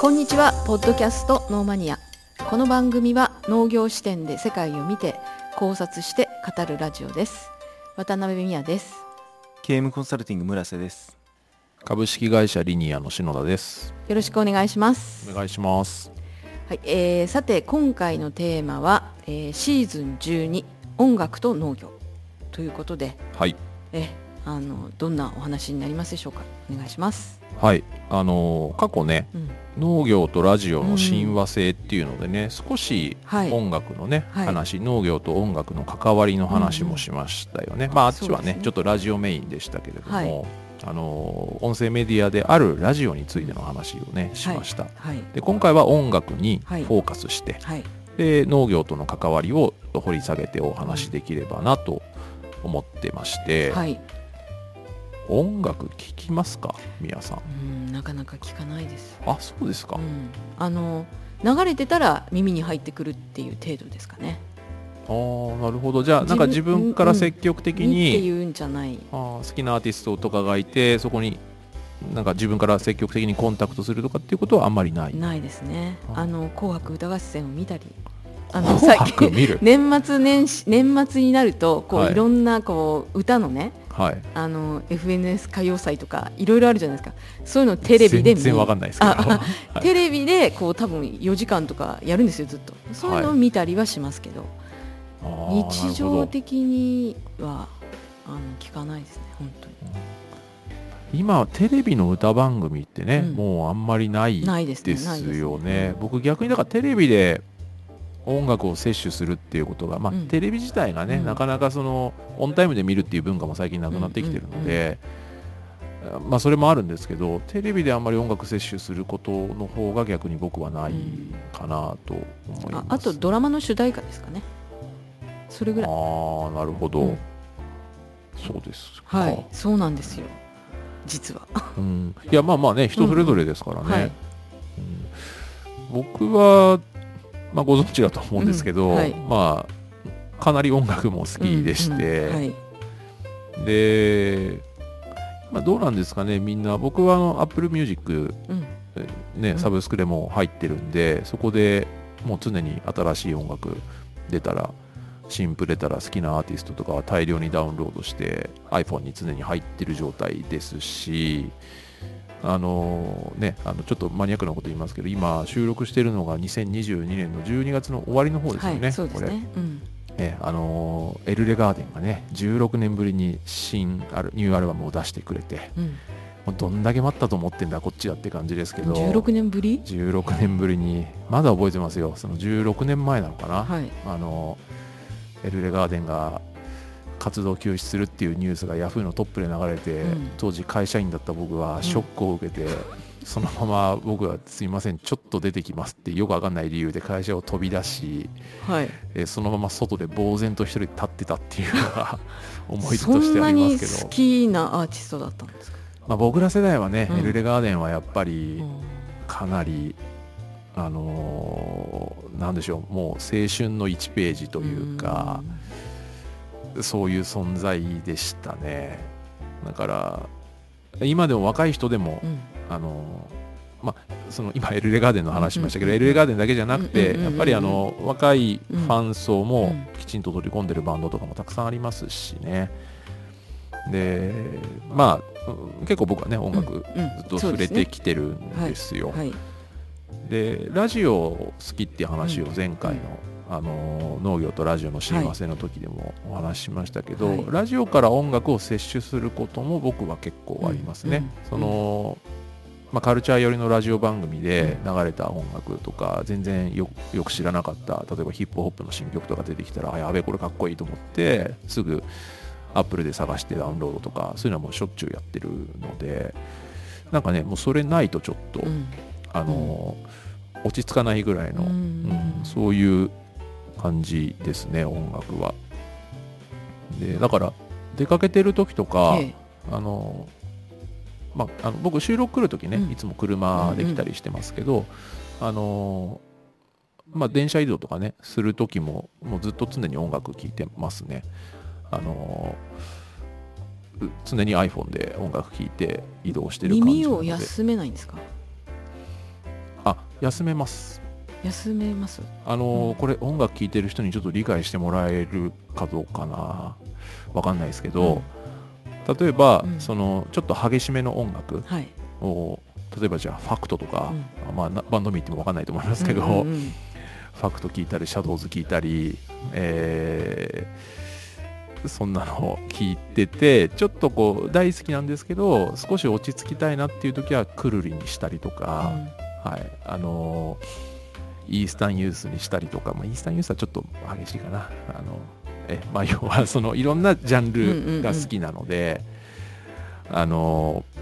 こんにちはポッドキャストノーマニア。この番組は農業視点で世界を見て考察して語るラジオです。渡辺美也です。経営コンサルティング村瀬です。株式会社リニアの篠田です。よろしくお願いします。お願いします。はい、えー、さて今回のテーマは、えー、シーズン12音楽と農業。ということで。はい。えあのどんなお話になりますでしょうか？お願いしますはい。あの過去ね、うん。農業とラジオの親和性っていうのでね、少しはい。音楽のね、はい。話農業と音楽の関わりの話もしましたよね、まああっちはねね。ちょっとラジオメインでしたけれども、はい。あの音声メディアであるラジオについての話をねしました、はい。で今回は音楽にはい。フォーカスして、はい。で農業との関わりを掘り下げてお話しできればなと思ってまして、はい音楽聴きますか宮さん？うんなかなか聞かないです。あそうですか、うん。あの流れてたら耳に入ってくるっていう程度ですかね。ああなるほど。じゃあなんか自分から積極的にってに、いうんじゃない。あー好きなアーティストとかがいてそこになんか自分から積極的にコンタクトするとかっていうことはあんまりない。ないですね。ああの「紅白歌合戦」を見たりあの紅最近白見る？年末年始年末になるとこう、はい。い、ろんなこう歌のねはい。あの FNS 歌謡祭とかいろいろあるじゃないですか。そういうのをテレビで見全然わかんないですけど。テレビでこう多分4時間とかやるんですよずっと。そういうのを見たりはしますけど、あー日常的にはあの聞かないですね本当に。今テレビの歌番組ってね、うん。もうあんまりないないですよねうん僕逆にだからテレビで音楽を摂取するっていうことが、まあうん。テレビ自体がね、うん。なかなかそのオンタイムで見るっていう文化も最近なくなってきてるので、まあそれもあるんですけどテレビであんまり音楽摂取することの方が逆に僕はないかなと思います、ああとドラマの主題歌ですかね。それぐらい。あーなるほど、うん。そうですか、はい。そうなんですよ。実は。うん、いやまあまあね人それぞれですからね、はい。うん。僕は、まあ、ご存知だと思うんですけど、うんはい。まあかなり音楽も好きでして、うんうんはい。で、まあ、どうなんですかねみんな。僕はあの Apple Music、うん。ね、うん。サブスクでも入ってるんでそこでもう常に新しい音楽出たら新譜出たら好きなアーティストとかは大量にダウンロードして iPhone に常に入ってる状態ですしあのねあのちょっとマニアックなこと言いますけど今収録してるのが2022年の12月の終わりの方ですよね、はいそうですこれ。ねうん。えあのエルレガーデンがね16年ぶりに新アルニューアルバムを出してくれてうん。もうどんだけ待ったと思ってんだこっちだって感じですけど16年ぶり？16年ぶりにまだ覚えてますよ。その16年前なのかな、はい。あのエルレガーデンが活動休止するっていうニュースがヤフーのトップで流れて、うん。当時会社員だった僕はショックを受けて、そのまま僕はすいませんちょっと出てきますってよくわかんない理由で会社を飛び出し、はい。えーそのまま外で呆然と一人で立ってたっていうのが 思い出そとしてありますけど。好きなアーティストだったんですか？まあ、僕ら世代はね、うん。エルレガーデンはやっぱりうん。かなり、あのーなんでしょうもう青春の1ページというか、そういう存在でしたね。だから今でも若い人でも、うん。あのーまあ、その今エルレガーデンの話しましたけど、うんうんうんエルレガーデンだけじゃなくて、やっぱりあの若いファン層うもん。きちんと取り込んでるバンドとかもたくさんありますしね。でまあうん結構僕はね音楽ずっと触れてきてるんですよ、はい。でラジオ好きっていう話を前回の、あのー農業とラジオの親和性の時でもお話ししましたけど、はい。ラジオから音楽を摂取することも僕は結構ありますね。うんうん。そのまあ、カルチャー寄りのラジオ番組で流れた音楽とか全然よよく知らなかった例えばヒップホップの新曲とか出てきたらあやべえこれかっこいいと思ってすぐアップルで探してダウンロードとかそういうのはもうしょっちゅうやってるのでなんかねもうそれないとちょっと、うん。あの落ち着かないぐらいの、うん。うんそういう感じですね音楽は。でだから出かけてる時とか、ええ。あのまあ、あの僕収録来る時ね、うん。いつも車で来たりしてますけど、あのまあ、電車移動とかねする時ももうずっと常に音楽聴いてますね。あのう常に iPhone で音楽聴いて移動してる感じなので。耳を休めないんですか？あ休めます休めます？あの、うん。これ音楽聴いてる人にちょっと理解してもらえるかどうかな。わかんないですけど、例えば、うん。そのちょっと激しめの音楽はい。を例えばじゃあファクトとか、うん。まあなバンド名言ってもわかんないと思いますけど、うんうんうん。ファクト聞いたりシャドウズ聞いたり、えーそんなのを聞いててちょっとこう大好きなんですけど少し落ち着きたいなっていう時はクルリにしたりとか、はい。あのーイースタンユースにしたりとか、まあ、イースタンユースはちょっと激しいかな。あのえ、まあ、要はそのいろんなジャンルが好きなので、あのー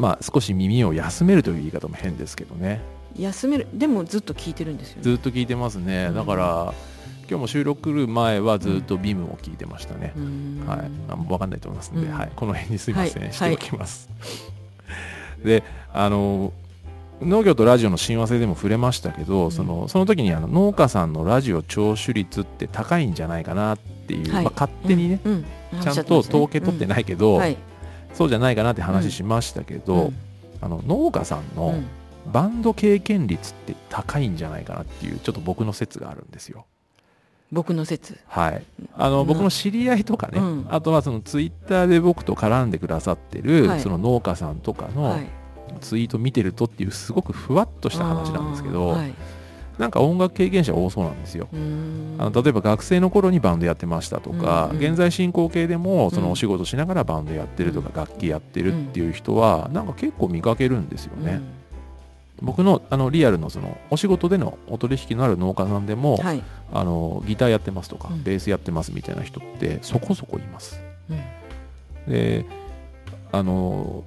まあ少し耳を休めるという言い方も変ですけどね。休める。でもずっと聞いてるんですよね。ずっと聞いてますね、うん。だから今日も収録来る前はずっとビームを聞いてましたね、うーん。はい、あ分かんないと思いますので、うん。はい、この辺にすいません、はい。しておきます。であの農業とラジオの親和性でも触れましたけど、うん。そのその時にあの農家さんのラジオ聴取率って高いんじゃないかなっていう、はい。まあ、勝手にね、うんうん。ちゃんと統計取ってないけど、はい。そうじゃないかなって話しましたけど、うん。あの農家さんうのん。バンド経験率って高いんじゃないかなっていうちょっと僕の説があるんですよ。僕の説。はい、あのうん。僕の知り合いとかね、うん。あとはそのツイッターで僕と絡んでくださってる、はい。その農家さんとかのはいツイート見てるとっていうすごくふわっとした話なんですけど、はい。なんか音楽経験者多そうなんですよ。あの例えば学生の頃にバンドやってましたとか、うんうん現在進行形でもそのうんお仕事しながらバンドやってるとか、楽器やってるっていう人はなんか結構見かけるんですよね。僕のあのリアルのそのお仕事でのお取引のある農家さんでも、うんはい。あのギターやってますとか、うん。ベースやってますみたいな人ってそこそこいます。うん。であの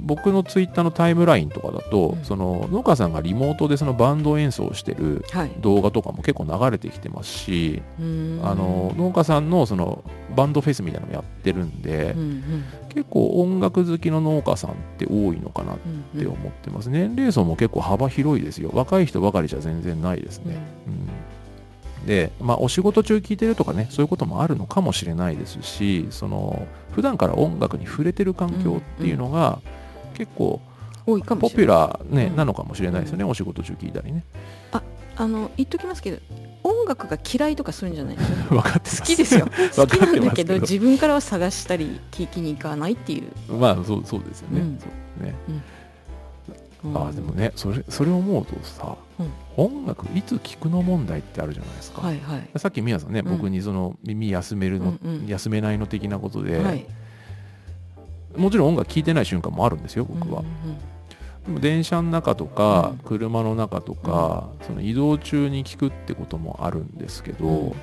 僕のツイッターのタイムラインとかだと、うん。その農家さんがリモートでそのバンド演奏をしてるはい。動画とかも結構流れてきてますし、うーん。あの農家さんのそのバンドフェスみたいなのもやってるんで、うんうん。結構音楽好きの農家さんって多いのかなっうんて思ってます、年齢層も結構幅広いですよ。若い人ばかりじゃ全然ないですね、うん。でまあお仕事中聞いてるとかねそういうこともあるのかもしれないですしその普段から音楽に触れてる環境っていうのが結構多いかもポピュラー、ねうん。なのかもしれないですよね、お仕事中聞いたりね。あの言っときますけど音楽が嫌いとかするんじゃないですよ分かって好きですよ。好きなんだけど自分からは探したり聞きに行かないっていう、まあそうそうですよね,、うん。そうね。うん。ああでもねそれそれを思うとさ、うん。音楽いつ聴くの問題ってあるじゃないですか、はいはい。さっき宮さんね、うん僕にその耳休めるの、うんうん。休めないの的なことで、はいもちろん音楽聴いてない瞬間もあるんですよ僕は、うんでも電車の中とか、うん。車の中とか、その移動中に聴くってこともあるんですけど、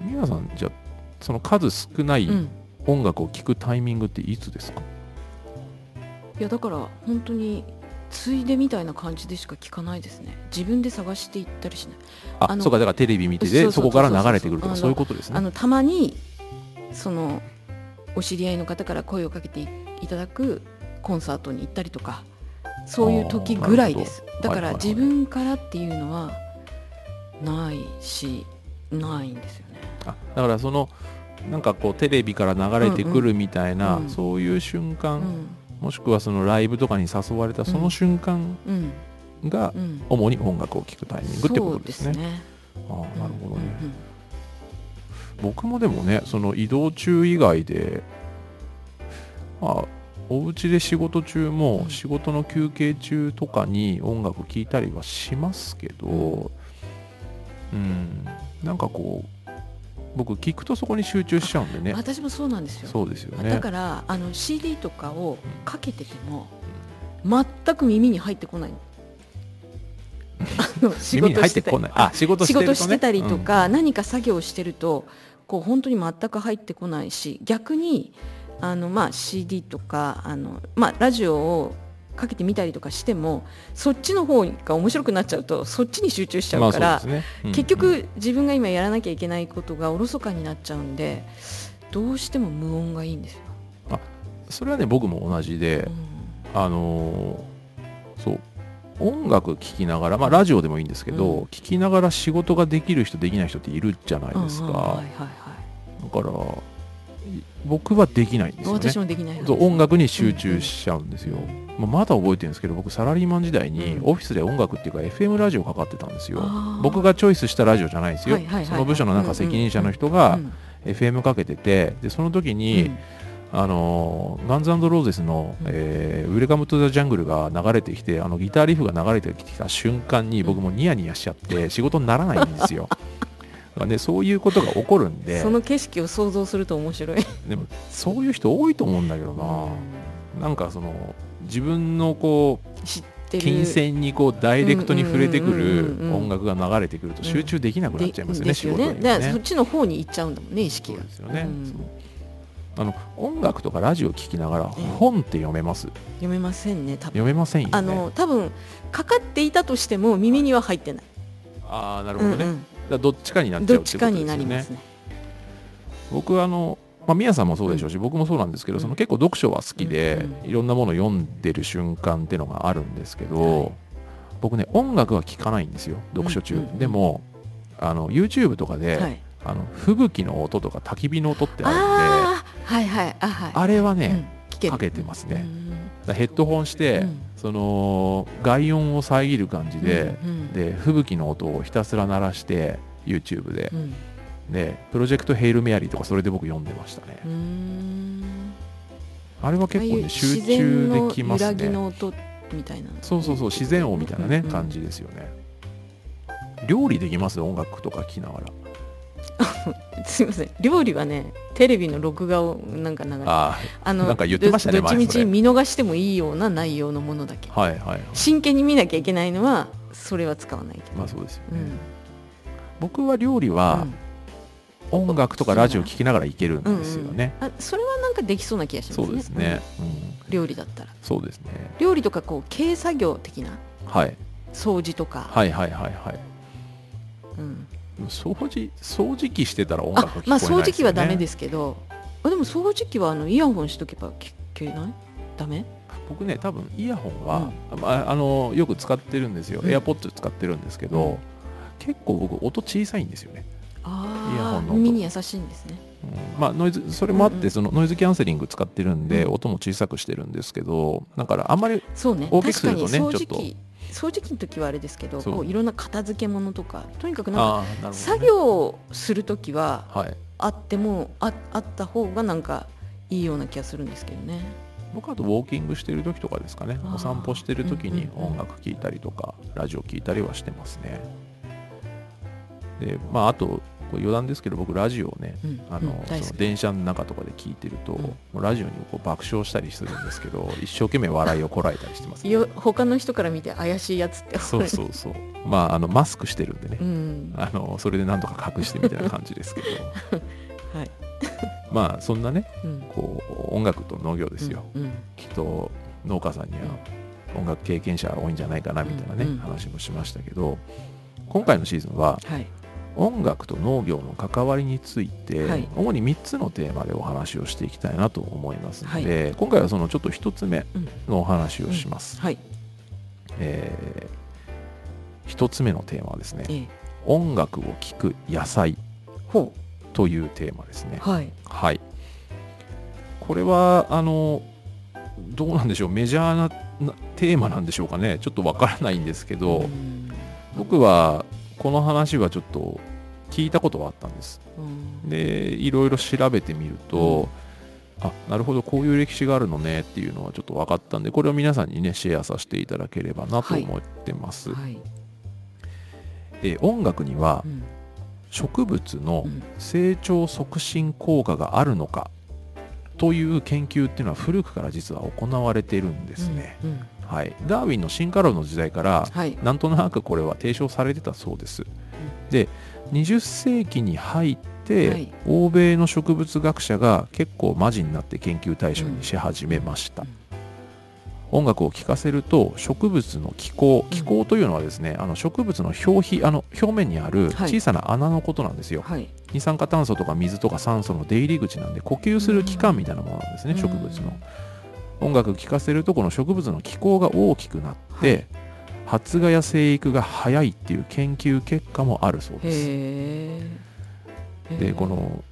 宮さんじゃあその数少ない音楽を聴くタイミングっていつですか、いやだから本当についでみたいな感じでしか聞かないですね。自分で探していったりしない。あそうかだからテレビ見ててそこから流れてくるとかそういうことですね。あのたまにそのお知り合いの方から声をかけていいただくコンサートに行ったりとかそういう時ぐらいです。だから自分からっていうのはないしないんですよね。あだからそのなんかこうテレビから流れてくるみたいな、うん。うんそういう瞬間、うん。もしくはそのライブとかに誘われたその瞬間うん。がうん。主に音楽を聴くタイミングってことですね。そうね。ああなるほどね、うん僕もでもねその移動中以外でまあお家で仕事中もうん。仕事の休憩中とかに音楽聴いたりはしますけどうんなんかこう僕聞くとそこに集中しちゃうんでね。私もそうなんですよ。そうですよね。だからあの CD とかをかけてても全く耳に入ってこない。のあの 仕事してたり。入ってこないあ仕事し仕てたりとうん。か、何か作業してるとこう本当に全く入ってこないし逆にあの、まあ、CD とかあの、まあ、ラジオをかけてみたりとかしてもそっちの方が面白くなっちゃうとそっちに集中しちゃうから、結局自分が今やらなきゃいけないことがおろそかになっちゃうんでどうしても無音がいいんですよ。それはね僕も同じで、あのーそう音楽聴きながら、まあ、ラジオでもいいんですけど、うん。聴きながら仕事ができる人できない人っているじゃないですか、だから僕はできないんですよね。私もできない音楽に集中しちゃうんですよ、まあまだ覚えてるんですけど僕サラリーマン時代にうん。オフィスで音楽っていうか FM ラジオかかってたんですよ。あー。僕がチョイスしたラジオじゃないですよ、その部署のなんか責任者の人うがん FM かけててでその時に、うんあのーガンズローゼスの、うん。えーウェルカム・トゥ・ザ・ジャングルが流れてきてあのギターリフが流れてきた瞬間に僕もニヤニヤしちゃって仕事にならないんですよ。ね、そういうことが起こるんで。その景色を想像すると面白い。でもそういう人多いと思うんだけどな、なんかその自分のこう知ってる。金銭にこうダイレクトに触れてくうんうんるうんうんうん。音楽が流れてくると集中できなくなっちゃいますよね、で仕事にね。そっね。ちの方に行っちゃうんだもんね意識そうがですよね、うんあの音楽とかラジオ聴きながらええ。本って読めます？読めませんね多分。読めませんよね。あの多分かかっていたとしても耳には入ってない。あーなるほどね、うんうん。らどっちかになっちゃうどっちかになりますね。ね僕あのまあ、宮さんもそうでしょうし、僕もそうなんですけど、うん。その結構読書は好きで、うんいろんなものを読んでる瞬間っていうのがあるんですけど、はい。僕ね音楽は聴かないんですよ読書中、うんうんうん。でもあの YouTube とかで、はいあの吹雪の音とか焚き火の音ってあるんでああはいはいあはい。あれはね、うん聞ける。かけてますね。うん。ヘッドホンして、うん。その外音を遮る感じで、うんうん。で吹雪の音をひたすら鳴らして YouTube で。う、ん。でプロジェクトヘイルメアリーとかそれで僕読んでましたね、あれは結構ね集中のできますね。の音みたいなそうそうそう自然音みたいなね、感じですよね。料理できます？音楽とか聴きながら すいません。料理はねテレビの録画をなんか流れああのなんか言ってましたねどどっちみち見逃してもいいような内容のものだけ。あはいはいはい。真剣に見なきゃいけないのはそれは使わないけど、まあそうですよね、うん。僕は料理は音楽とかラジオ聴きながらいけるんうんですよね、うんうん。あそれはなんかできそうな気がしますね。そうですね、うん。うん。料理だったら。そうですね。料理とかこう軽作業的な？はい。掃除とか、はいはいはいはい。うん掃除掃除機してたら音楽あ聞こえまあ掃除ないですよね。機はダメですけど。あでも掃除機はあのイヤホンしとけば聞けない？ダメ？僕ね多分イヤホンは、まあ、あのよく使ってるんですよ、うん。エアポッド使ってるんですけど、うん。結構僕音小さいんですよね、イヤホンの音。耳に優しいんですね。うんまあノイズそれもあって、うんうん。そのノイズキャンセリング使ってるんで、うん。音も小さくしてるんですけどだからあんまり大きくするとね確かに掃除ちょっ機掃除機の時はあれですけどこういろんな片付け物とかとにかくなんかね、作業する時ははい。あってもああった方がなんかいいような気がするんですけどね。僕あとウォーキングしてる時とかですかね。お散歩してる時にうんうんうん。音楽聴いたりとか、ラジオ聴いたりはしてますね。でまああとこう余談ですけど僕ラジオをねうん。あの、うん。その電車の中とかで聞いてると、うん。ラジオにこう爆笑したりするんですけど 一生懸命笑いをこらえたりしてます、ね、よ他の人から見て怪しいやつって。そうそうそう。まああのマスクしてるんでね、うん。あのそれでなんとか隠してみたいな感じですけど。はい。まあそんなねうん。こう音楽と農業ですよ、うん。きっと農家さんには音楽経験者多いんじゃないかなみたいなね、話もしましたけど今回のシーズンははい音楽と農業の関わりについて、はい。主に3つのテーマでお話をしていきたいなと思いますので、今回はそのちょっと1つ目うんのお話をします、はい。え1つ目のテーマはですねええ。音楽を聴く野菜ほというテーマですね。うはい。はい。これはあのどうなんでしょうメジャーななテーマなんでしょうかね。ちょっとわからないんですけど、うん。僕はこの話はちょっと聞いたことはあったんです。うん。でいろいろ調べてみると、あなるほどこういう歴史があるのねっていうのはちょっと分かったんでこれを皆さんにねシェアさせていただければなと思ってます、はい。え音楽にはうん。植物のうん。成長促進効果があるのかという研究っていうのは古くから実は行われているんですね、うんうんはい、ダーウィンの進化論の時代からはい。なんとなくこれは提唱されてたそうです。で20世紀に入って、はい。欧米の植物学者が結構マジになって研究対象にし始めました、うん音楽を聴かせると植物の気候うん。気候というのはですね、あの植物の表皮あの表面にあるはい。小さな穴のことなんですよ、はい。二酸化炭素とか水とか酸素の出入り口なんで呼吸する器官みたいなものなんですね、うん。植物の音楽聴かせるとこの植物の気候が大きくなって、はい。発芽や生育が早いっていう研究結果もあるそうです。でこの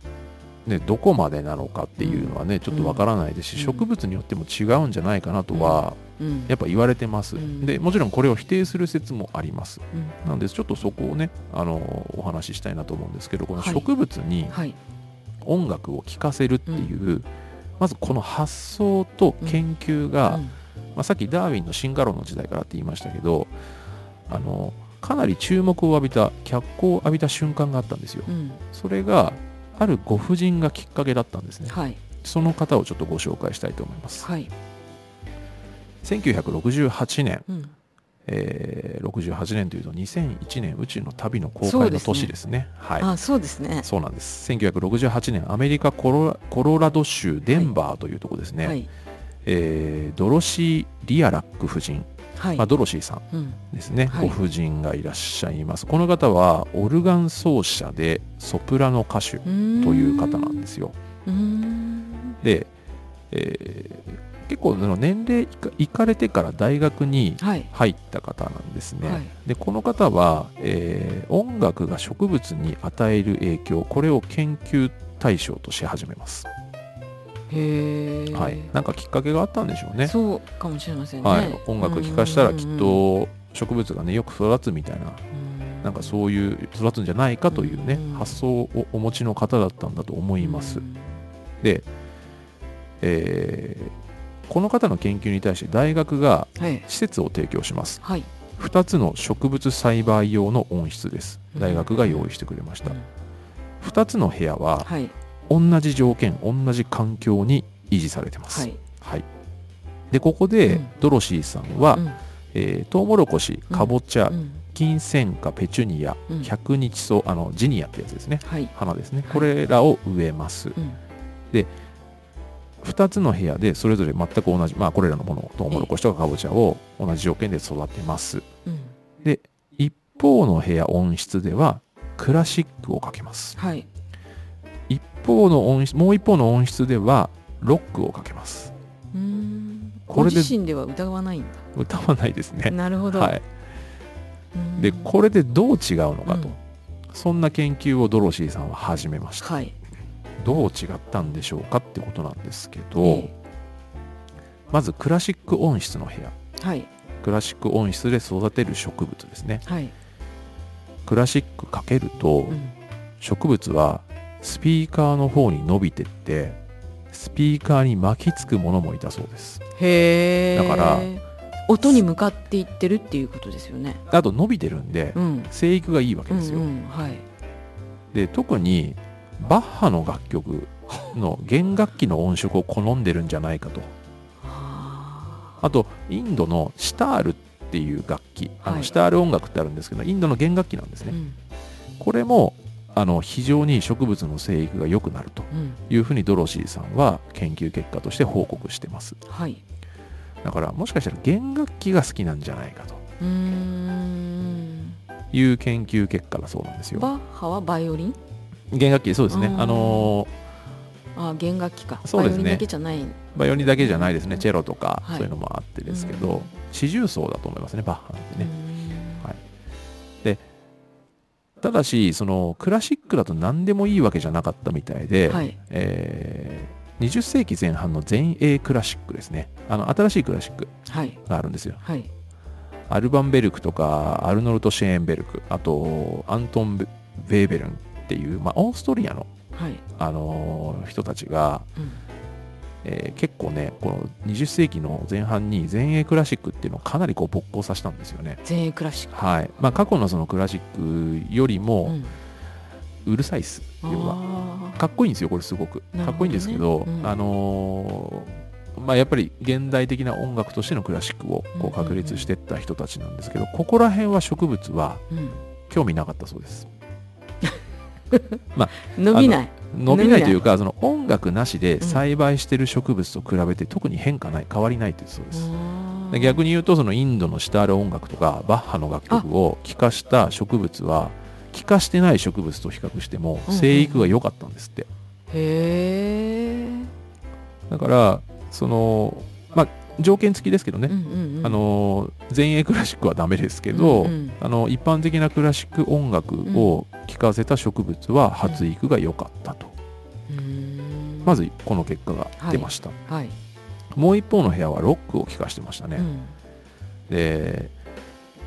ね、どこまでなのかっていうのはね、ちょっとわからないですし、うん。植物によっても違うんじゃないかなとは、うん。やっぱ言われてます、うん。でもちろんこれを否定する説もあります。うん。なんでちょっとそこをねあのお話ししたいなと思うんですけどこのはい。植物にはい。音楽を聴かせるっていう、まずこの発想と研究が、うん。まあ、さっきダーウィンの進化論の時代からって言いましたけどあのかなり注目を浴びた脚光を浴びた瞬間があったんですよ。うん。それがあるご婦人がきっかけだったんですね。はい。その方をちょっとご紹介したいと思います。はい。1968年、うんえー68年というと2001年宇宙の旅の公開の年ですね。はい。あそうですね。そうなんです。1968年アメリカコロラコロラド州デンバーというところですね、はい。えードロシー・リアラック夫人、はい。まあ、ドロシーさんうん。ですね、はい。ご婦人がいらっしゃいます。この方はオルガン奏者でソプラノ歌手とという方なんですよ。で、えー結構その年齢いかれてから大学にはい。入った方なんですね、はい。でこの方は、えー音楽が植物に与える影響これを研究対象とし始めます、へえはい、なんかきっかけがあったんでしょうね。そうかもしれませんね。はい、音楽聴かしたらきっうんと植物がねよく育つみたいなうん。なんかそういう育つんじゃないかというねうん。発想をお持ちの方だったんだと思います。うん。で、えーこの方の研究に対して大学がはい。施設を提供します。はい。2つの植物栽培用の温室です。うん。大学が用意してくれました。うん。2つの部屋ははい。同じ条件同じ環境に維持されてます。はい。はい。でここでうん。ドロシーさんは、うん。えートウモロコシかぼちゃ、うん。金銭花ペチュニアうん。百日草あのジニアってやつですね。はい。花ですね。はい。これらを植えます、うん2つの部屋でそれぞれ全く同じまあこれらのものトウモロコシとかかぼちゃを同じ条件で育てます。うん。一方の部屋温室ではクラシックをかけます。はい。一方の温室もう一方の温室ではロックをかけます。うーん。これでご自身では歌わないんだ。歌わないですね。なるほど。はい。うん。でこれでどう違うのかと、うん。そんな研究をドロシーさんは始めました。はいどう違ったんでしょうかってことなんですけど、えまずクラシック温室の部屋。えはい。クラシック温室で育てる植物ですね。はい。クラシックかけると、うん。植物はスピーカーの方に伸びてってスピーカーに巻きつくものもいたそうです。へえ。だから音に向かっていってるっていうことですよね。あと伸びてるんで、うん。生育がいいわけですよ、うんうん。はい。で特にバッハの楽曲の弦楽器の音色を好んでるんじゃないかと。あ。あとインドのシタールっていう楽器。あはい。のシタール音楽ってあるんですけど、インドの弦楽器なんですね、ーうん。これもあの非常に植物の生育が良くなるとうん。いうふうにドロシーさんは研究結果として報告してます。はい。だからもしかしたら弦楽器が好きなんじゃないかと。うーん。いう研究結果だそうなんですよ。バッハはバイオリン？弦楽器そうですね。うん。あのあ弦楽器か。そうですね。バイオリンだけじゃない。バイオリンだけじゃないですね。うん。チェロとかはい。そういうのもあってですけど、うん。四重奏だと思いますねバッハってね、はい。ただしそのクラシックだと何でもいいわけじゃなかったみたいで、はい。えー20世紀前半の前衛クラシックですね。あの新しいクラシックはい。があるんですよ。はい。アルバンベルクとかアルノルト・シェーンベルクあとアントン・ベーベルンっていう、まあ、オーストリアの、はい。あのー人たちが、うん。えー結構ねこの20世紀の前半に前衛クラシックっていうのをかなりこう勃興させたんですよね。前衛クラシック。はい。まあ過去のそのクラシックよりうもん。うるさいっす、要は。あかっこいいんですよこれすごく、ね。かっこいいんですけど、うん。あのーまあやっぱり現代的な音楽としてのクラシックをこう確立していった人たちなんですけど、ここら辺は植物は興味なかったそうです 伸びない。伸びないというかその音楽なしで栽培してる植物と比べて特に変化ない変わりないというそうです、で逆に言うとそのインドのシタール音楽とかバッハの楽曲を聴かした植物は聴かしてない植物と比較してもうんうん。生育が良かったんですって、へえだからそのまあ条件付きですけどね、うんうんうん。あの前衛クラシックはダメですけど、うんうん。あの一般的なクラシック音楽を聴かせた植物は発育が良かったと。うん。まずこの結果が出ました、はい、もう一方の部屋はロックを聴かしてましたね、うん。で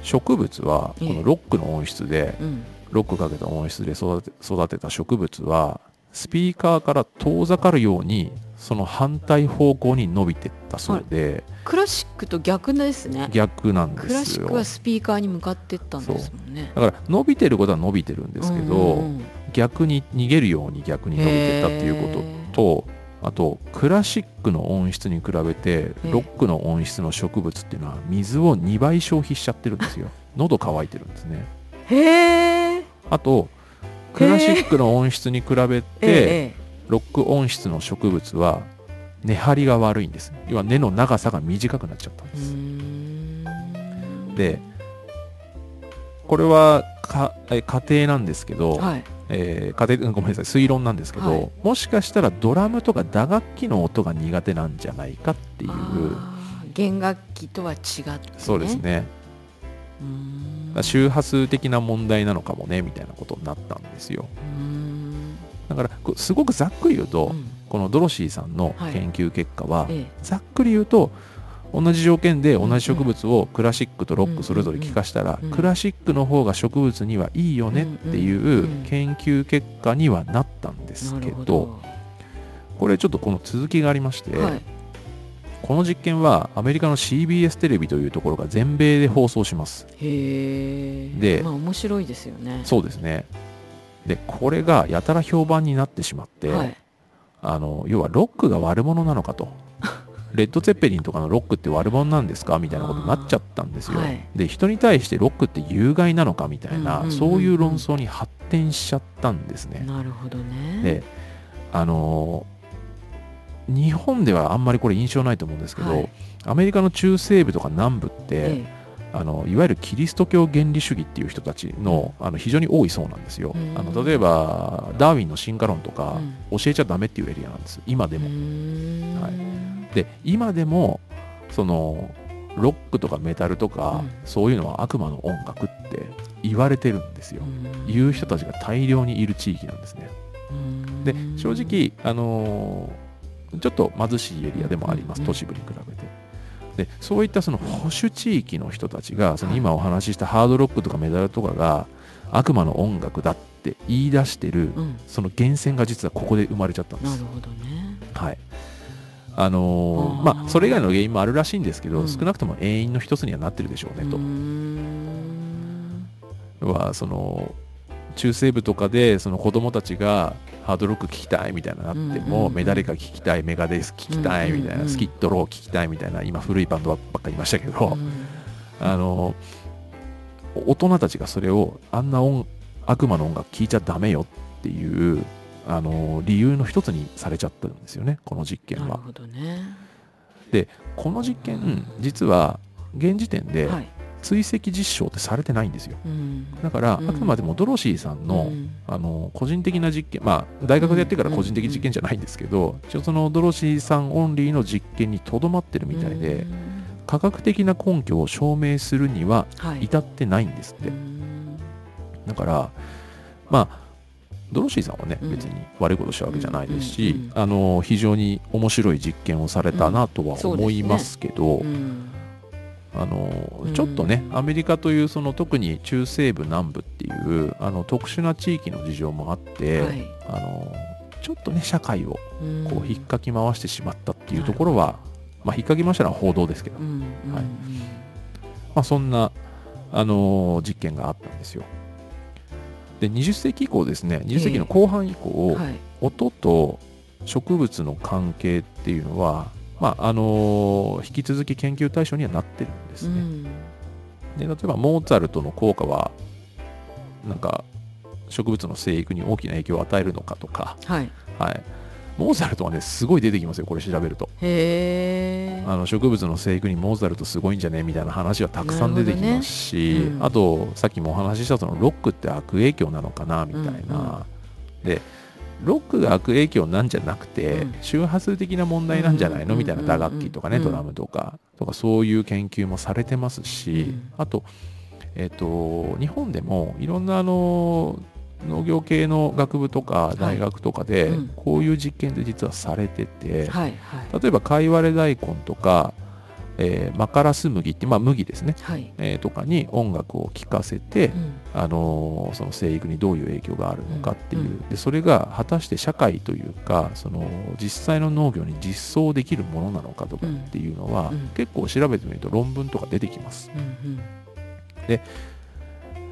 植物はこのロックの音質でうん。ロックかけた音質で育て育てた植物はスピーカーから遠ざかるようにその反対方向に伸びてったそうで、クラシックと逆ですね。逆なんクですよ。ラシックはスピーカーに向かってったんですもんね。だから伸びてることは伸びてるんですけど、うん。うんうん逆に逃げるように逆に伸びてったっていうこととあとクラシックの音質に比べてえロックの音質の植物っていうのは水を2倍消費しちゃってるんですよ。喉乾いてるんですね。へえあとクラシックの音質に比べえてえロック音質の植物は根張りが悪いんです。要は根の長さが短くなっちゃったんです。ん。でこれはかえ仮定なんですけど、はい。えー仮定ごめんなさい。推論なんですけど、はい。もしかしたらドラムとか打楽器の音が苦手なんじゃないかっていう。弦楽器とは違って、ね、そうですね。周波数的な問題なのかもねみたいなことになったんですよ。うーんだからすごくざっくり言うと、うん。このドロシーさんのはい。研究結果は、ええ。ざっくり言うと同じ条件で同じ植物をクラシックとロックそれぞれ聞かしたら、うん。うん。クラシックの方が植物にはいいよねっていんう研究結果にはなったんですなけど。これちょっとこの続きがありまして、はい。この実験はアメリカの CBS テレビというところが全米で放送します。へえ。でまあ面白いですよね。そうですねでこれがやたら評判になってしまって、はい。あの要はロックが悪者なのかと。レッド・ツェッペリンとかのロックって悪者なんですか？みたいなことになっちゃったんですよ、はい。で人に対してロックって有害なのかみたいな、うんうんうん。うんそういう論争に発展しちゃったんですね、なるほどね。であの日本ではあんまりこれ印象ないと思うんですけど、はい。アメリカの中西部とか南部って、えあのいわゆるキリスト教原理主義っていう人たちのあの非常に多いそうなんですよ、うん。あの例えばダーウィンの進化論とかうん。教えちゃダメっていうエリアなんです今でも、はい。で今でもそのロックとかメタルとか、うん。そういうのは悪魔の音楽って言われてるんですよ、うん。言う人たちが大量にいる地域なんですね。うん。で正直、あのーちょっと貧しいエリアでもあります、うん。都市部に比べて。でそういったその保守地域の人たちがその今お話ししたハードロックとかメダルとかが悪魔の音楽だって言い出してるうん。その源泉が実はここで生まれちゃったんです。なるほどね。はい。あのーまあそれ以外の原因もあるらしいんですけど、うん。少なくとも永遠の一つにはなってるでしょうねと。はその中西部とかでその子供たちがハードロック聴きたいみたいななっても、メダリカ聴きたいメガデス聴きたいみたいな、スキットロー聴きたいみたいな今古いバンドばっかりいましたけど、うんあの大人たちがそれをあんな音悪魔の音楽聴いちゃダメよっていうあの理由の一つにされちゃったんですよねこの実験は。なるほどね。この実験実は現時点ではい追跡実証ってされてないんですよ。うん。だから、うん。あくまでもドロシーさんの、うん。あの個人的な実験まあ大学でやってから個人的実験じゃないんですけど、一応そのドロシーさんオンリーの実験にとどまってるみたいで、うん。科学的な根拠を証明するにははい。至ってないんですって、うん。だからまあドロシーさんはね、うん。別に悪いことしたわけじゃないですし、うんうんうんあの非常に面白い実験をされたなとは思いますけど、うんあのうんちょっとね、アメリカというその特に中西部南部っていうあの特殊な地域の事情もあって、はい。あのちょっとね社会をうん。こう引っかき回してしまったっていうところは、まあ引っかき回したのは報道ですけど、うんうんはい。まあ、そんな、あの実験があったんですよ。で20世紀以降ですね20世紀の後半以降、はい。音と植物の関係っていうのは、まああの引き続き研究対象にはなってるんですね。うん。で例えばモーツァルトの効果はなんか植物の生育に大きな影響を与えるのかとか、はい。はい、モーツァルトはねすごい出てきますよこれ調べると。へえあの植物の生育にモーツァルトすごいんじゃねみたいな話はたくさん出てきますし、ねうんあとさっきもお話ししたそのロックって悪影響なのかなみたいな、でロックが悪影響なんじゃなくて、うん。周波数的な問題なんじゃないの、うん。みたいな打楽器とかね、うん。ドラムとか。とかそういう研究もされてますし、うん。あと,、えっと日本でもいろんなあの農業系の学部とかい。大学とかでうん。こういう実験って実はされてて、例えばカイワレ大根とか、えーマカラス麦って、まあ、麦ですね、はい、えーとかに音楽を聴かせて、うん。あのーその生育にどういう影響があるのかっていう、うん。でそれが果たして社会というかその実際の農業に実装できるものなのかとかっていうのは、うん。結構調べてみると論文とか出てきます。うん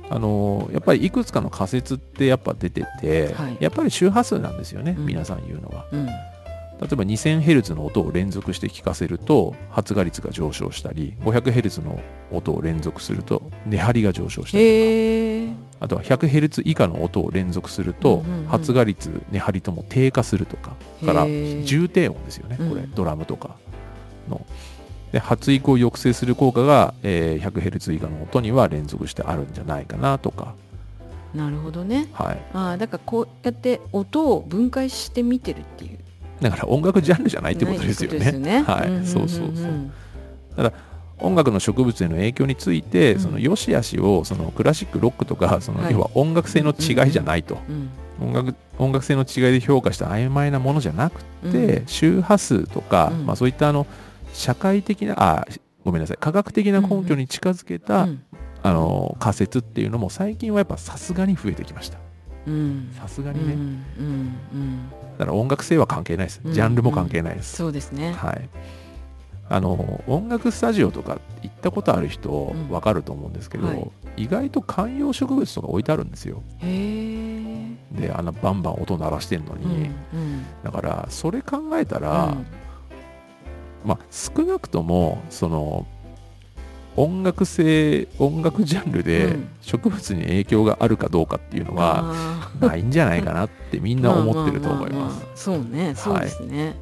あのーやっぱりいくつかの仮説ってやっぱ出てて、はい。やっぱり周波数なんですよね、うん。皆さん言うのは。うん例えば 2000Hz の音を連続して聞かせると発芽率が上昇したり 500Hz の音を連続すると根張りが上昇したりへえ。あとは 100Hz 以下の音を連続すると発芽率根張りとも低下するとか。から重低音ですよねこれ。うんドラムとかの。で発育を抑制する効果が、えー 100Hz 以下の音には連続してあるんじゃないかなとか。なるほどね。はい。ああだからこうやって音を分解して見てるっていうだから音楽ジャンルじゃないってことですよね。はい、んんんん。そうそうそう。音楽の植物への影響について、うん。その良し悪しをそのクラシックロックとかその、はい。要は音楽性の違いじゃないと、うん音楽音楽性の違いで評価した曖昧なものじゃなくうん。て、周波数とか、うん。まあ、そういったあの社会的なあごめんなさい。科学的な根拠に近づけた、うんあの仮説っていうのも最近はやっぱさすがに増えてきました。うんさすがうんにね、うんうん。だから音楽性は関係ないです。うんジャンルも関係ないです、そうですね。はい。あの音楽スタジオとか行ったことある人うん。わかると思うんですけど、はい。意外と観葉植物とか置いてあるんですよ。であんなバンバン音鳴らしてんのに、うんうん。だからそれ考えたら、うん。まあ少なくともその音楽性音楽ジャンルでうん。植物に影響があるかどうかっていうのはないんじゃないかなってみんな思ってると思います。あそうねそうですね、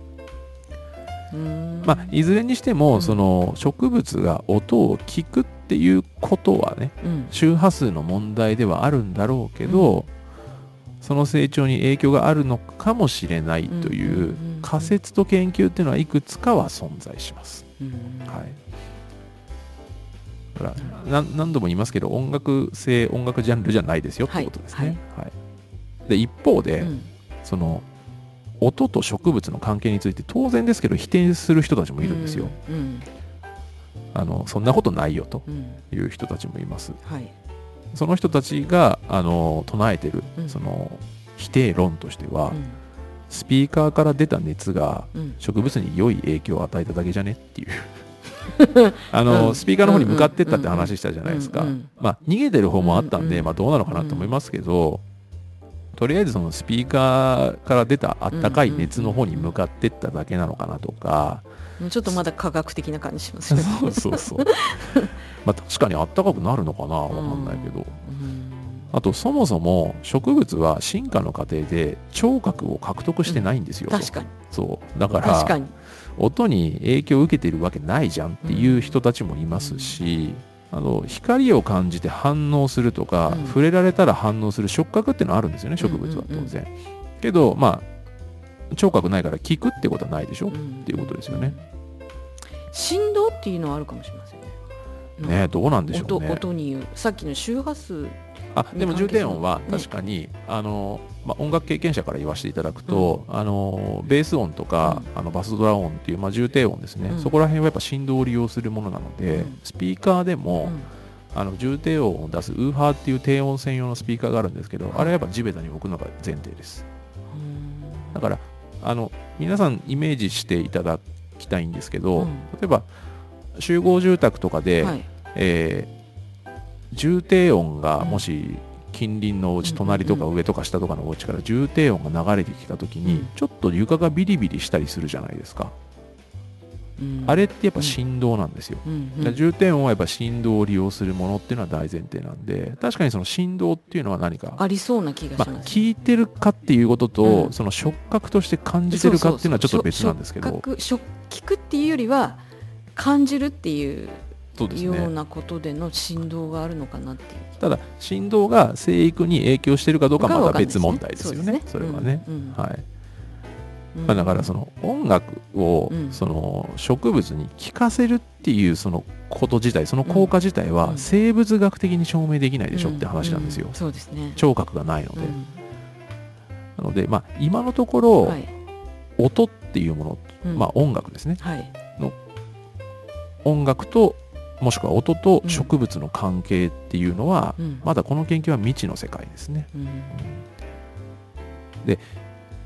うーん。まあ、いずれにしても、うん。その植物が音を聞くっていうことはねうん。周波数の問題ではあるんだろうけど、その成長に影響があるのかもしれないといんうんうんううん。仮説と研究っていうのはいくつかは存在します。うん。はい、だからな何度も言いますけど音楽性音楽ジャンルじゃないですよってことですね。はい。で一方で、うん。その音と植物の関係について当然ですけど否定する人たちもいるんですよ。うん。あのそんなことないよとうん。いう人たちもいます。はい。その人たちがあの唱えてる、うん。その否定論としては、うん。スピーカーから出た熱がうん。植物に良い影響を与えただけじゃねっていう あの、うん。スピーカーの方に向かってったって話したじゃないですか、うんうんまあ逃げてる方もあったんで、うんうんまあどうなのかなと思いますけど、とりあえずそのスピーカーから出たあったかい熱の方に向かってっただけなのかなとか、ちょっとまだ科学的な感じしますね。そうそうそう まあ確かにあったかくなるのかなわかんないけど、うん。あとそもそも植物は進化の過程で聴覚を獲得してないんですよ、と確かに。そう。だから確かに音に影響を受けているわけないじゃんっていう人たちもいますし、あの光を感じて反応するとか、うん。触れられたら反応する触覚っていうのはあるんですよね植物はうんうん。うん当然、けどまあ聴覚ないから聞くってことはないでしょ、っっていうことですよね。振動っていうのはあるかもしれませんねねどうなんでしょう音ね。音に言うさっきの周波数あでも重低音はね。確かに、あのまあ、音楽経験者から言わせていただくと、あのベース音とか、あのバスドラ音っていう、まあ、重低音ですね、うん。そこら辺はやっぱ振動を利用するものなので、うん。スピーカーでうも、ん。あの重低音を出すウーハーっていう低音専用のスピーカーがあるんですけど、あれはやっぱ地べたに置くのが前提です。だからあの皆さんイメージしていただきたいんですけど、うん。例えば集合住宅とかで、はいえー重低音がもし近隣のお家、うん隣とか上とか下とかのお家から重低音が流れてきた時に、うん。ちょっと床がビリビリしたりするじゃないですか、うん。あれってやっぱ振動なんですよ、重低音はやっぱ振動を利用するものっていうのは大前提なんで確かにその振動っていうのは何かありそうな気がしまあ、ます、聞いてるかっていうことと、うん。その触覚として感じてるかっていうのはちょっと別なんですけど。触覚触聞くっていうよりは感じるっていうそうですようねなことでの振動があるのかなっていう。ただ振動が生育に影響してるかどうかはまた別問題ですよね。そそれはね、うんはい、うん。まあ、だからその音楽をうんその植物に聴かせるっていうそのこと自体その効果自体はうん。生物学的に証明できないでしょって話なんですよ、うそうですね。聴覚がないので、うん。なので、まあ、今のところ、はい。音っていうもの、うん。まあ、音楽ですね。はい。音楽ともしくは音とうん植物の関係っていうのは、うん。まだこの研究は未知の世界ですね。うん。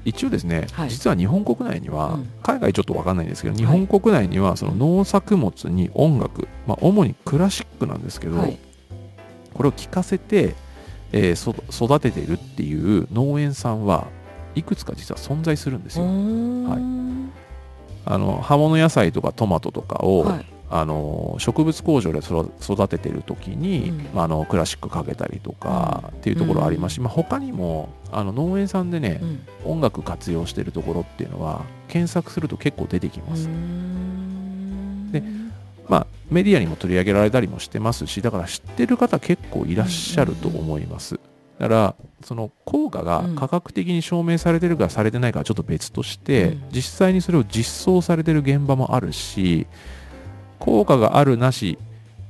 一応ですね、はい。実は日本国内には、うん。海外ちょっと分かんないんですけど、い。日本国内にはその農作物に音楽、まあ、主にクラシックなんですけど、はい。これを聴かせて、えーそ育てているっていう農園さんはいくつか実は存在するんですよ。はい。あの葉物野菜とかトマトとかを、はいあの植物工場で育育ててる時に、うん。まあ、あのクラシックかけたりとかっていうところありますし、まあ、他にもあの農園さんでね、うん。音楽活用してるところっていうのは検索すると結構出てきます、でまあメディアにも取り上げられたりもしてますしだから知ってる方結構いらっしゃると思います、だからその効果が科学的に証明されてるかされてないかはちょっと別として、うん。実際にそれを実装されてる現場もあるし効果があるなし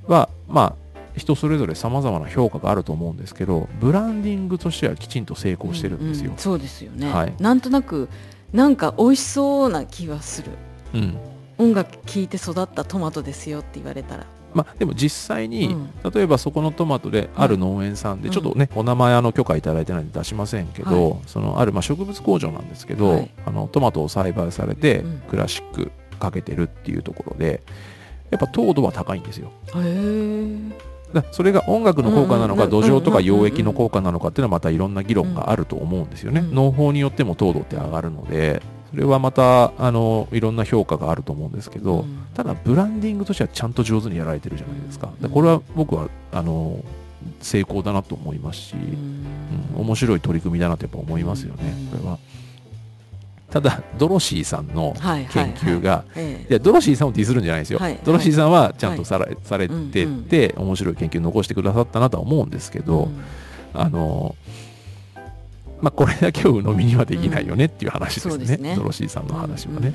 はまあ人それぞれ様々な評価があると思うんですけどブランディングとしてはきちんと成功してるんですよ。うう、そうですよね、はい。なんとなくなんか美味しそうな気はする。うん。音楽聴いて育ったトマトですよって言われたら。まあ、でも実際に、うん。例えばそこのトマトである農園さんで、うん。ちょっとね、お名前あの許可いただいてないんで出しませんけど、はそのあるまあ植物工場なんですけど、はい。あのトマトを栽培されてうん。クラシックかけてるっていうところでやっぱ糖度は高いんですよ。だそれが音楽の効果なのか、うん土壌とか溶液の効果なのかっていうのはまたいろんな議論があると思うんですよね、うん農法によっても糖度って上がるのでそれはまたあのいろんな評価があると思うんですけど、ん。ただブランディングとしてはちゃんと上手にやられてるじゃないですか。うん。でこれは僕はあの成功だなと思いますし、ううんん面白い取り組みだなとやっぱ思いますよね。うん、これは。ただ、ドロシーさんの研究が、えいやドロシーさんをディスるんじゃないですよ、はい。ドロシーさんはちゃんとさら、されてうんて、面白い研究残してくださったなとは思うんですけえど、あのまあ、これだけを鵜呑みにはできないよねっていう話ですね,、ドロシーさんの話はね。うん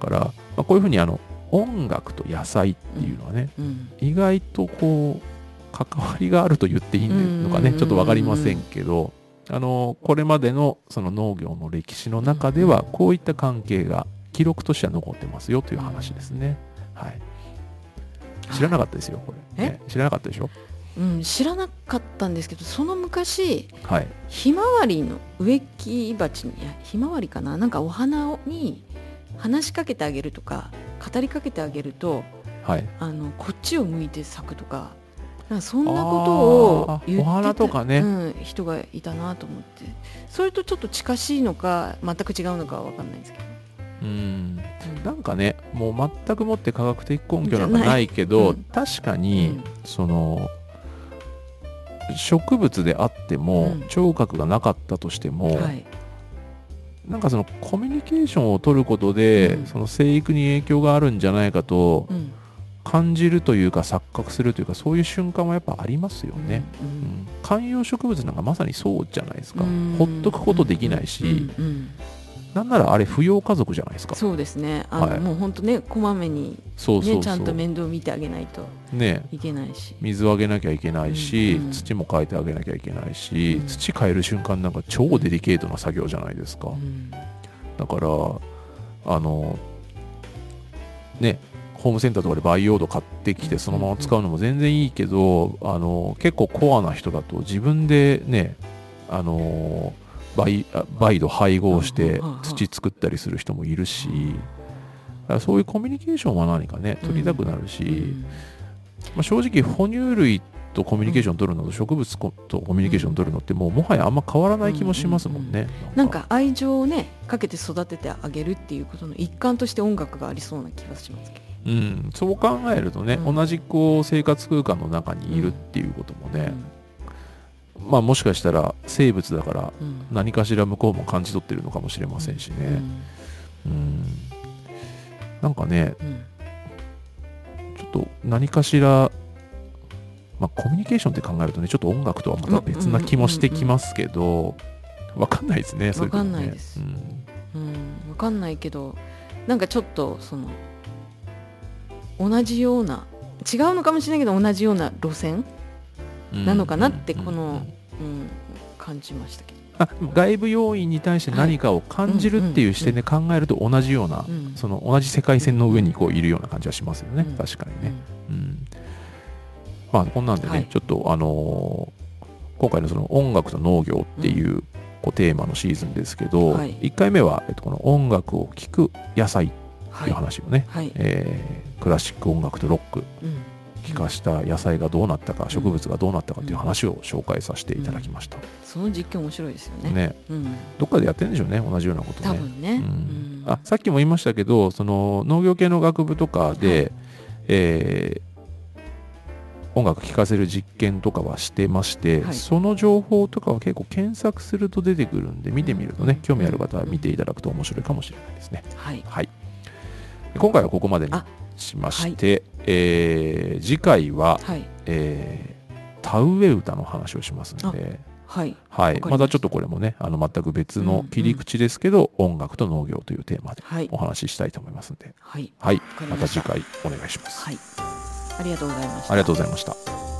だから、まあ、こういうふうにあの音楽と野菜っていうのはね、うん意外とこう関わりがあると言っていいのかね、うん。ちょっと分かりませんけど、あのこれまでのその農業の歴史の中ではこういった関係が記録としては残ってますよという話ですね。はい、知らなかったですよ、これ、え？ね知らなかったでしょ？うん、知らなかったんですけどその昔はい。ひまわりの植木鉢にひまわりかな？なんかお花に話しかけてあげるとか語りかけてあげるとはい。あのこっちを向いて咲くとかそんなことを言ってたお花とかね。うん、人がいたなと思って。それとちょっと近しいのか全く違うのかは分かんないですけど、うん。うん。なんかね、もう全くもって科学的根拠なんかないけど、うん。確かに、うん。その、植物であっても、うん。聴覚がなかったとしても、はい。なんかそのコミュニケーションを取ることで、うん。その生育に影響があるんじゃないかとうん感じるというか錯覚するというかそういう瞬間はやっぱありますよね、ううんん。観葉植物なんかまさにそうじゃないですか、うん。ほっとくことできないし、うんうんなんならあれ扶養家族じゃないですか。そうですね。あの、はい。もう本当ねこまめに、ね、ちゃんと面倒見てあげないとねいけないし。水をあげなきゃいけないし、うん。土も変えてあげなきゃいけないし、うん。土変える瞬間なんか超デリケートな作業じゃないですか、うん。だからあのねホームセンターとかで培養土買ってきてそのまま使うのも全然いいけど、あの結構コアな人だと自分でねあの培あ培土配合して土作ったりする人もいるし、そういうコミュニケーションは何かね取りたくなるし、うん。まあ、正直哺乳類とコミュニケーション取るのと植物とコミュニケーション取るのってもうもはやあんま変わらない気もしますもんね。なんか愛情をねかけて育ててあげるっていうことの一環として音楽がありそうな気がしますけど、うん、そう考えるとね、うん。同じこう生活空間の中にいるっていうこともね、うん。まあもしかしたら生物だからうん。何かしら向こうも感じ取ってるのかもしれませんしうね、ん。うん。なんかねうん。ちょっと何かしら、まあ、コミュニケーションって考えるとねちょっと音楽とはまた別な気もしてきますけどわかんないですねそういうことね。わかんないです。うん。うん、わかんないけどなんかちょっとその同じような違うのかもしれないけど同じような路線なのかなってこの、うん感じましたけど。あ外部要因に対して何かを感じるっていう視点で考えると同じような、うん。その同じ世界線の上にこういるような感じはしますよね、うん。確かにね、うんまあこんなんでね、はい。ちょっとあのー今回のその音楽と農業っていうこうテーマのシーズンですけど、はい。1回目は、えっと、この音楽を聴く野菜ってはい。いう話をね、はい、えークラシック音楽とロックうん。聴かした野菜がどうなったか、植物がどうなったかっていう話を紹介させていただきました、その実験面白いですよね。ね。うん、どっかでやってるんでしょうね同じようなことね。多分ね。うん。うん。あさっきも言いましたけどその農業系の学部とかで、はい。えー音楽聴かせる実験とかはしてまして、はいその情報とかは結構検索すると出てくるんで見てみるとね、うん興味ある方は見ていただくと面白いかもしれないですね。はい。はい、今回はここまでにあしまして、えー次回は、はい。えー田植え歌の話をしますので、はい。はい、ままたちょっとこれもねあの全く別の切り口ですけど、音楽と農業というテーマではいお。話ししたいと思いますので、はい。はい、また次回お願いします。はい。ありがとうございました。ありがとうございました。